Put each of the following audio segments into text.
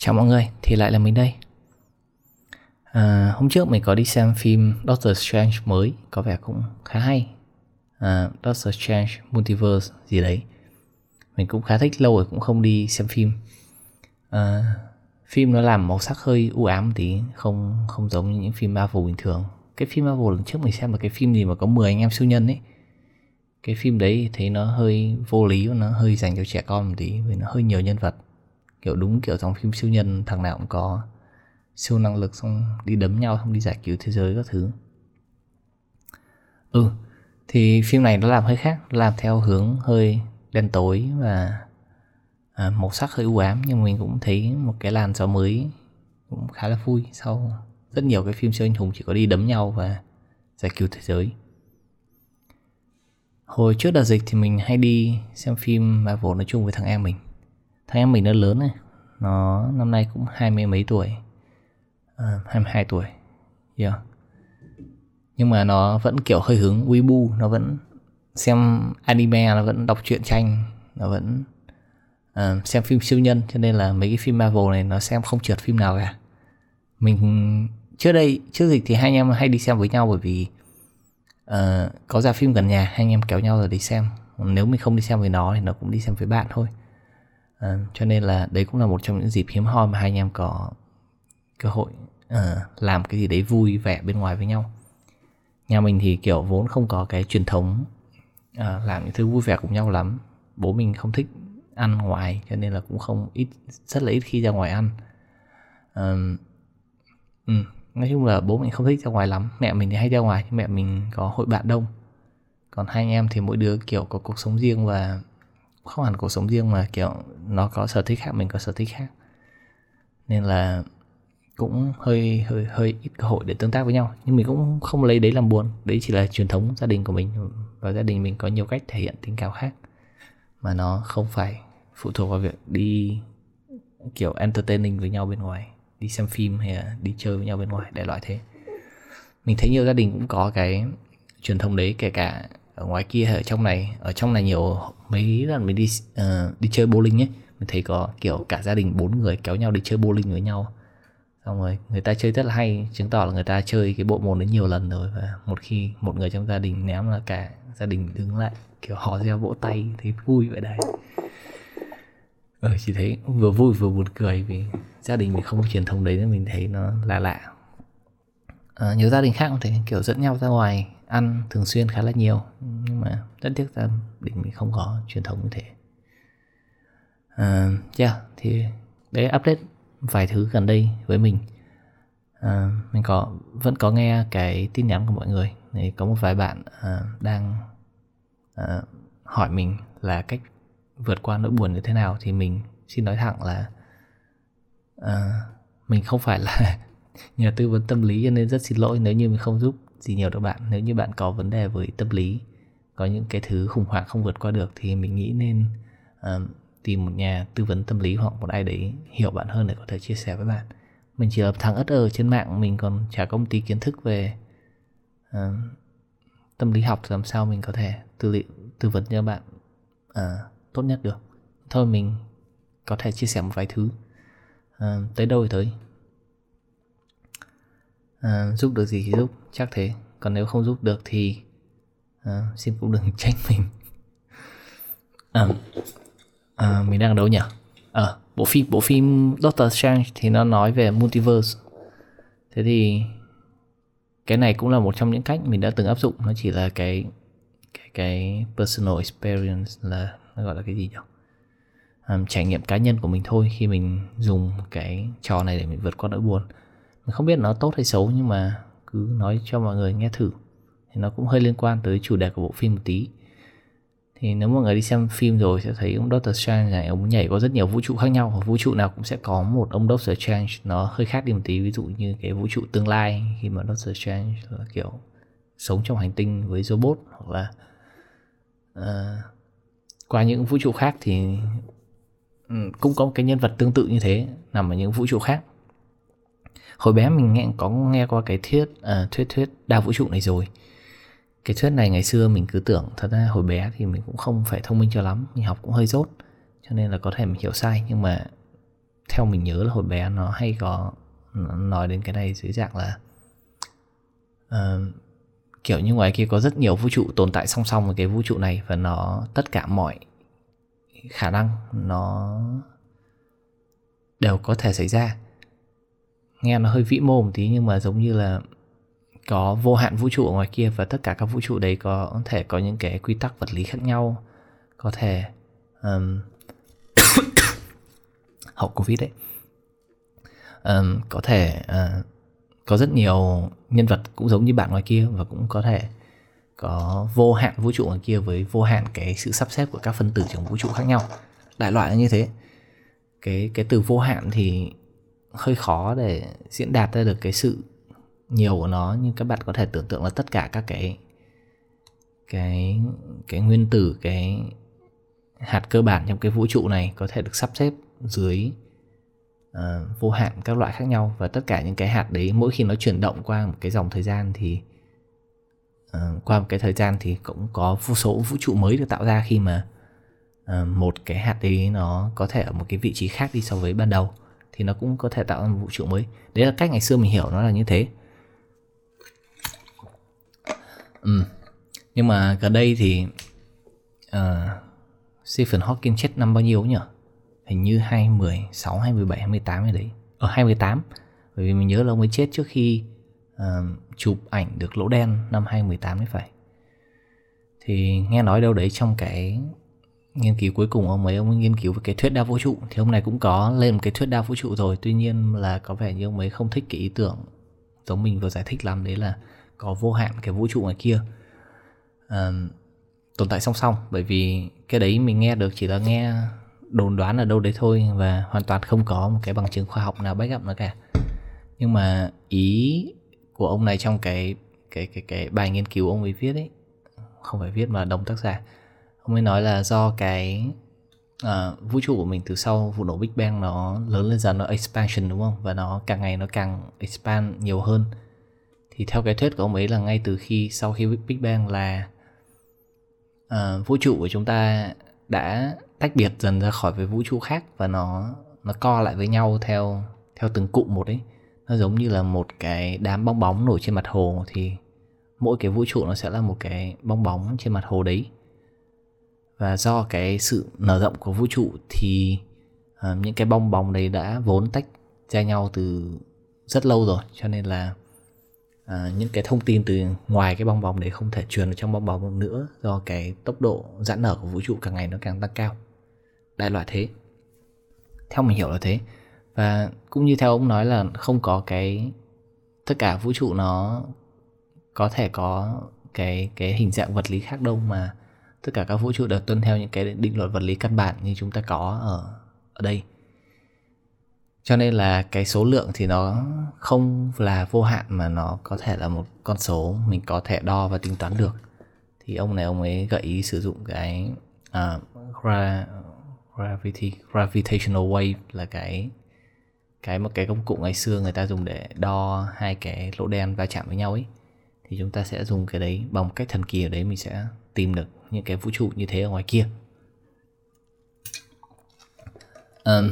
Chào mọi người, thì lại là mình đây. À, Hôm trước mình có đi xem phim Doctor Strange mới Có vẻ cũng khá hay. À, Doctor Strange Multiverse gì đấy. Mình cũng khá thích lâu rồi cũng không đi xem phim. À, Phim nó làm màu sắc hơi u ám tí Không không giống như những phim Marvel bình thường. Cái phim Marvel lần trước mình xem là cái phim gì mà có 10 anh em siêu nhân ấy. Cái phim đấy thấy nó hơi vô lý và nó hơi dành cho trẻ con một tí vì nó hơi nhiều nhân vật kiểu đúng kiểu trong phim siêu nhân thằng nào cũng có siêu năng lực xong đi đấm nhau xong đi giải cứu thế giới các thứ. Ừ thì phim này nó làm hơi khác làm theo hướng hơi đen tối và à, màu sắc hơi u ám nhưng mình cũng thấy một cái làn gió mới cũng khá là vui sau rất nhiều cái phim siêu anh hùng chỉ có đi đấm nhau và giải cứu thế giới. Hồi trước đợt dịch thì mình hay đi xem phim Marvel nói chung với thằng em mình thằng em mình nó lớn này nó năm nay cũng hai mươi mấy tuổi. À, 22 tuổi. Yeah. nhưng mà nó vẫn kiểu hơi hướng weibo nó vẫn xem anime nó vẫn đọc truyện tranh nó vẫn uh, xem phim siêu nhân. Cho nên là mấy cái phim Marvel này nó xem không trượt phim nào cả. Mình trước đây trước dịch thì hai anh em hay đi xem với nhau bởi vì uh, có ra phim gần nhà hai anh em kéo nhau rồi đi xem. Nếu mình không đi xem với nó thì nó cũng đi xem với bạn thôi. Ờ, cho nên là đấy cũng là một trong những dịp hiếm hoi mà hai anh em có cơ hội uh, làm cái gì đấy vui vẻ bên ngoài với nhau. Nhà mình thì kiểu vốn không có cái truyền thống uh, làm những thứ vui vẻ cùng nhau lắm. Bố mình không thích ăn ngoài cho nên là cũng không ít rất là ít khi ra ngoài ăn. Uh, um, nói chung là bố mình không thích ra ngoài lắm. Mẹ mình thì hay ra ngoài mẹ mình có hội bạn đông. Còn hai anh em thì mỗi đứa kiểu có cuộc sống riêng và không hẳn cuộc sống riêng mà, kiểu, nó có sở thích khác, mình có sở thích khác. Nên là cũng hơi hơi hơi ít cơ hội để tương tác với nhau. Nhưng mình cũng không lấy đấy làm buồn. Đấy chỉ là truyền thống gia đình của mình và gia đình mình có nhiều cách thể hiện tình cảm khác. Mà nó không phải phụ thuộc vào việc đi, kiểu, entertaining với nhau bên ngoài, đi xem phim hay là đi chơi với nhau bên ngoài, đại loại thế. Mình thấy nhiều gia đình cũng có cái truyền thông đấy, kể cả ở ngoài kia ở trong này ở trong này nhiều mấy lần mình đi uh, đi chơi bowling ấy mình thấy có kiểu cả gia đình bốn người kéo nhau đi chơi bowling với nhau. Xong rồi người ta chơi rất là hay chứng tỏ là người ta chơi cái bộ môn đấy nhiều lần rồi và một khi một người trong gia đình ném là cả gia đình đứng lại kiểu hò reo vỗ tay thấy vui vậy đấy. Ờ, chỉ thấy vừa vui vừa buồn cười vì gia đình mình không có truyền thống đấy nên mình thấy nó là lạ. À, nhiều gia đình khác cũng thấy kiểu dẫn nhau ra ngoài ăn thường xuyên khá là nhiều. Nhưng mà rất tiếc là mình không có truyền thống như thế. À, yeah, thì đấy update vài thứ gần đây với mình. À, mình có vẫn có nghe cái tin nhắn của mọi người. Thì có một vài bạn à, đang à, hỏi mình là cách vượt qua nỗi buồn như thế nào. Thì mình xin nói thẳng là à, mình không phải là nhà tư vấn tâm lý cho nên rất xin lỗi nếu như mình không giúp gì nhiều được bạn. Nếu như bạn có vấn đề với tâm lý có những cái thứ khủng hoảng không vượt qua được thì mình nghĩ nên uh, tìm một nhà tư vấn tâm lý hoặc một ai đấy hiểu bạn hơn để có thể chia sẻ với bạn. Mình chỉ là thằng ất ở trên mạng mình còn chả công ty kiến thức về uh, tâm lý học làm sao mình có thể tư liệu tư vấn cho bạn uh, tốt nhất được. Thôi mình có thể chia sẻ một vài thứ uh, tới đâu thì tới à, giúp được gì thì giúp chắc thế. Còn nếu không giúp được thì à, xin cũng đừng trách mình. À, à, mình đang ở đâu nhỉ? À, bộ phim bộ phim Doctor Strange thì nó nói về multiverse. Thế thì cái này cũng là một trong những cách mình đã từng áp dụng. Nó chỉ là cái cái cái personal experience là nó gọi là cái gì nhỉ? Um, trải nghiệm cá nhân của mình thôi khi mình dùng cái trò này để mình vượt qua nỗi buồn mình không biết nó tốt hay xấu nhưng mà cứ nói cho mọi người nghe thử. Thì nó cũng hơi liên quan tới chủ đề của bộ phim một tí. Thì nếu mọi người đi xem phim rồi sẽ thấy ông Doctor Strange này ông nhảy có rất nhiều vũ trụ khác nhau. Và vũ trụ nào cũng sẽ có một ông Doctor Strange nó hơi khác đi một tí. Ví dụ như cái vũ trụ tương lai khi mà Doctor Strange là kiểu sống trong hành tinh với robot hoặc là uh, qua những vũ trụ khác thì ừ, cũng có một cái nhân vật tương tự như thế nằm ở những vũ trụ khác hồi bé mình nghe có nghe qua cái thuyết uh, thuyết thuyết đa vũ trụ này rồi. Cái thuyết này ngày xưa mình cứ tưởng thật ra hồi bé thì mình cũng không phải thông minh cho lắm mình học cũng hơi dốt cho nên là có thể mình hiểu sai nhưng mà theo mình nhớ là hồi bé nó hay có nói đến cái này dưới dạng là uh, kiểu như ngoài kia có rất nhiều vũ trụ tồn tại song song với cái vũ trụ này và nó tất cả mọi khả năng nó đều có thể xảy ra nghe nó hơi vĩ mô một tí nhưng mà giống như là có vô hạn vũ trụ ở ngoài kia và tất cả các vũ trụ đấy có thể có những cái quy tắc vật lý khác nhau. Có thể um, hậu covid đấy. Um, có thể uh, có rất nhiều nhân vật cũng giống như bạn ngoài kia và cũng có thể có vô hạn vũ trụ ngoài kia với vô hạn cái sự sắp xếp của các phân tử trong vũ trụ khác nhau. Đại loại là như thế. Cái cái từ vô hạn thì hơi khó để diễn đạt ra được cái sự nhiều của nó nhưng các bạn có thể tưởng tượng là tất cả các cái cái cái nguyên tử cái hạt cơ bản trong cái vũ trụ này có thể được sắp xếp dưới uh, vô hạn các loại khác nhau. Và tất cả những cái hạt đấy mỗi khi nó chuyển động qua một cái dòng thời gian thì uh, qua một cái thời gian thì cũng có vô số vũ trụ mới được tạo ra khi mà uh, một cái hạt đấy nó có thể ở một cái vị trí khác đi so với ban đầu thì nó cũng có thể tạo ra một vũ trụ mới. Đấy là cách ngày xưa mình hiểu nó là như thế. Ừ. nhưng mà gần đây thì uh, Stephen Hawking chết năm bao nhiêu nhỉ hình như 2016, 2017, 2018 hay đấy. Ờ, Ở 28 bởi vì mình nhớ là ông ấy chết trước khi uh, chụp ảnh được lỗ đen năm 2018 đấy phải. Thì nghe nói đâu đấy trong cái nghiên cứu cuối cùng ông ấy ông ấy nghiên cứu về cái thuyết đa vũ trụ. Thì ông này cũng có lên một cái thuyết đa vũ trụ rồi. Tuy nhiên là có vẻ như ông ấy không thích cái ý tưởng giống mình vừa giải thích lắm đấy là có vô hạn cái vũ trụ ngoài kia. Um, tồn tại song song. Bởi vì cái đấy mình nghe được chỉ là nghe đồn đoán ở đâu đấy thôi và hoàn toàn không có một cái bằng chứng khoa học nào backup nó cả. Nhưng mà ý của ông này trong cái cái cái cái bài nghiên cứu ông ấy viết ấy không phải viết mà đồng tác giả ông ấy nói là do cái uh, vũ trụ của mình từ sau vụ nổ Big Bang nó lớn lên dần nó expansion đúng không? Và nó càng ngày nó càng expand nhiều hơn. Thì theo cái thuyết của ông ấy là ngay từ khi sau khi Big Bang là uh, vũ trụ của chúng ta đã tách biệt dần ra khỏi với vũ trụ khác và nó nó co lại với nhau theo theo từng cụm một ấy. Nó giống như là một cái đám bong bóng nổi trên mặt hồ thì mỗi cái vũ trụ nó sẽ là một cái bong bóng trên mặt hồ đấy và do cái sự nở rộng của vũ trụ thì uh, những cái bong bóng đấy đã vốn tách ra nhau từ rất lâu rồi. Cho nên là uh, những cái thông tin từ ngoài cái bong bóng đấy không thể truyền vào trong bong bóng nữa do cái tốc độ giãn nở của vũ trụ càng ngày nó càng tăng cao. Đại loại thế. Theo mình hiểu là thế. Và cũng như theo ông nói là không có cái tất cả vũ trụ nó có thể có cái cái hình dạng vật lý khác đâu mà tất cả các vũ trụ đều tuân theo những cái định luật vật lý căn bản như chúng ta có ở ở đây. Cho nên là cái số lượng thì nó không là vô hạn mà nó có thể là một con số mình có thể đo và tính toán được. Thì ông này ông ấy gợi ý sử dụng cái uh, gra, gravity gravitational wave là cái cái một cái công cụ ngày xưa người ta dùng để đo hai cái lỗ đen va chạm với nhau ấy. Thì chúng ta sẽ dùng cái đấy bằng cách thần kỳ ở đấy mình sẽ tìm được những cái vũ trụ như thế ở ngoài kia um,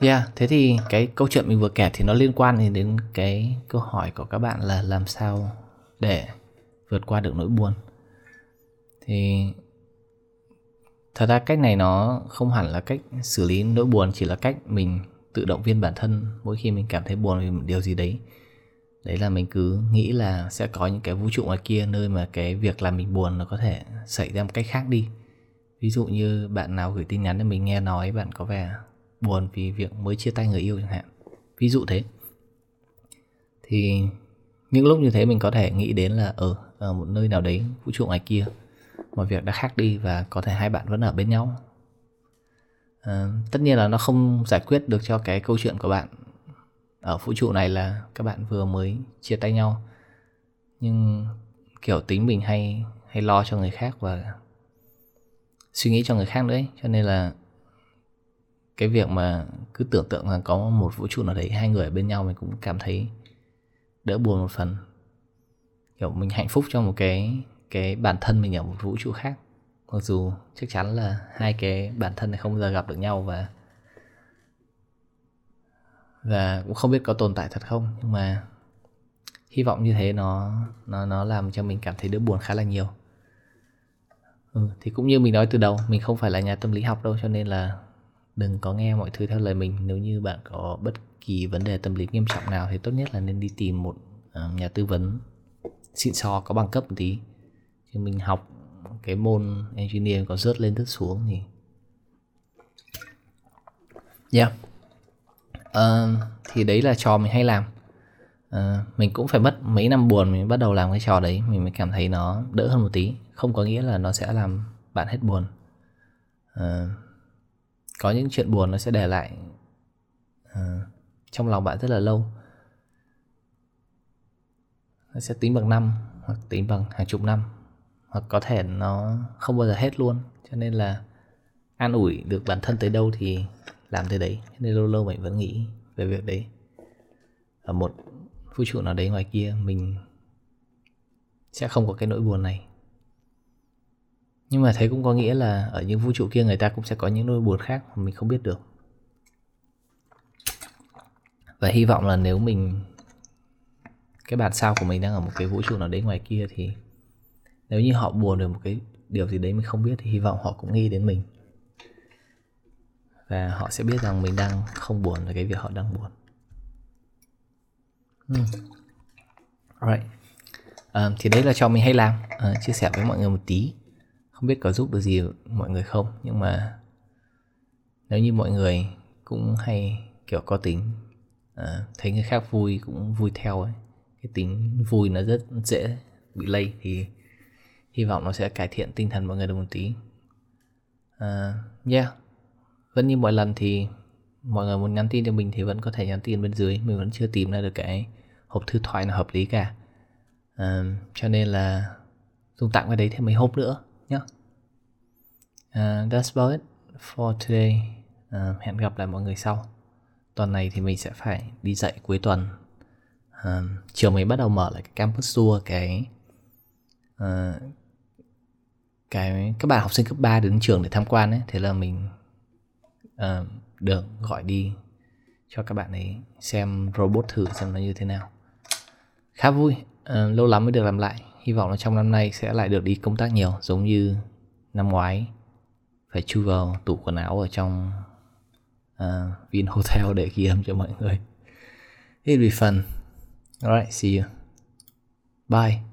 Yeah, thế thì cái câu chuyện mình vừa kể thì nó liên quan đến cái câu hỏi của các bạn là làm sao để vượt qua được nỗi buồn. Thì thật ra cách này nó không hẳn là cách xử lý nỗi buồn chỉ là cách mình tự động viên bản thân mỗi khi mình cảm thấy buồn vì một điều gì đấy. Đấy là mình cứ nghĩ là sẽ có những cái vũ trụ ngoài kia nơi mà cái việc làm mình buồn nó có thể xảy ra một cách khác đi. Ví dụ như bạn nào gửi tin nhắn cho mình nghe nói bạn có vẻ buồn vì việc mới chia tay người yêu chẳng hạn. Ví dụ thế. Thì những lúc như thế mình có thể nghĩ đến là ở, ở một nơi nào đấy vũ trụ ngoài kia mọi việc đã khác đi và có thể hai bạn vẫn ở bên nhau. À, tất nhiên là nó không giải quyết được cho cái câu chuyện của bạn ở vũ trụ này là các bạn vừa mới chia tay nhau. Nhưng kiểu tính mình hay hay lo cho người khác và suy nghĩ cho người khác nữa ấy. cho nên là cái việc mà cứ tưởng tượng là có một vũ trụ nào đấy, hai người ở bên nhau, mình cũng cảm thấy đỡ buồn một phần. Kiểu mình hạnh phúc cho một cái cái bản thân mình ở một vũ trụ khác. Mặc dù chắc chắn là hai cái bản thân này không bao giờ gặp được nhau và và cũng không biết có tồn tại thật không nhưng mà hy vọng như thế nó nó nó làm cho mình cảm thấy đỡ buồn khá là nhiều. Ừ, thì cũng như mình nói từ đầu mình không phải là nhà tâm lý học đâu cho nên là đừng có nghe mọi thứ theo lời mình. Nếu như bạn có bất kỳ vấn đề tâm lý nghiêm trọng nào thì tốt nhất là nên đi tìm một ờ, nhà tư vấn xịn sò có bằng cấp một tí. Chứ mình học cái môn engineer có rớt lên rớt xuống thì yeah uh, thì đấy là trò mình hay làm. Uh, mình cũng phải mất mấy năm buồn mình bắt đầu làm cái trò đấy. Mình mới cảm thấy nó đỡ hơn một tí. Không có nghĩa là nó sẽ làm bạn hết buồn. Uh, có những chuyện buồn nó sẽ để lại uh, trong lòng bạn rất là lâu. Nó sẽ tính bằng năm hoặc tính bằng hàng chục năm. Hoặc có thể nó không bao giờ hết luôn. Cho nên là an ủi được bản thân tới đâu thì làm thế đấy. Nên lâu lâu mình vẫn nghĩ về việc đấy. Ở một vũ trụ nào đấy ngoài kia, mình sẽ không có cái nỗi buồn này. Nhưng mà thấy cũng có nghĩa là ở những vũ trụ kia người ta cũng sẽ có những nỗi buồn khác mà mình không biết được. Và hy vọng là nếu mình, cái bản sao của mình đang ở một cái vũ trụ nào đấy ngoài kia thì nếu như họ buồn được một cái điều gì đấy mình không biết thì hy vọng họ cũng nghĩ đến mình và họ sẽ biết rằng mình đang không buồn về cái việc họ đang buồn. Hmm. right. Uh, thì đấy là cho mình hay làm. Uh, chia sẻ với mọi người một tí. Không biết có giúp được gì mọi người không nhưng mà nếu như mọi người cũng hay kiểu có tính uh, thấy người khác vui cũng vui theo ấy cái tính vui nó rất dễ bị lây thì hy vọng nó sẽ cải thiện tinh thần mọi người được một tí. Uh, yeah vẫn như mọi lần thì mọi người muốn nhắn tin cho mình thì vẫn có thể nhắn tin bên dưới. Mình vẫn chưa tìm ra được cái hộp thư thoại nào hợp lý cả. À, cho nên là dùng tặng vào đấy thêm mấy hộp nữa nhé uh, à, that's about it for today. Uh, hẹn gặp lại mọi người sau. Tuần này thì mình sẽ phải đi dạy cuối tuần. Uh, chiều mình bắt đầu mở lại cái campus tour cái uh, cái các bạn học sinh cấp 3 đến trường để tham quan ấy. Thế là mình uh, được gọi đi cho các bạn ấy xem robot thử xem nó như thế nào khá vui uh, lâu lắm mới được làm lại hy vọng là trong năm nay sẽ lại được đi công tác nhiều giống như năm ngoái phải chui vào tủ quần áo ở trong uh, Vin Hotel để ghi âm cho mọi người. It'll be fun. Alright, see you. Bye.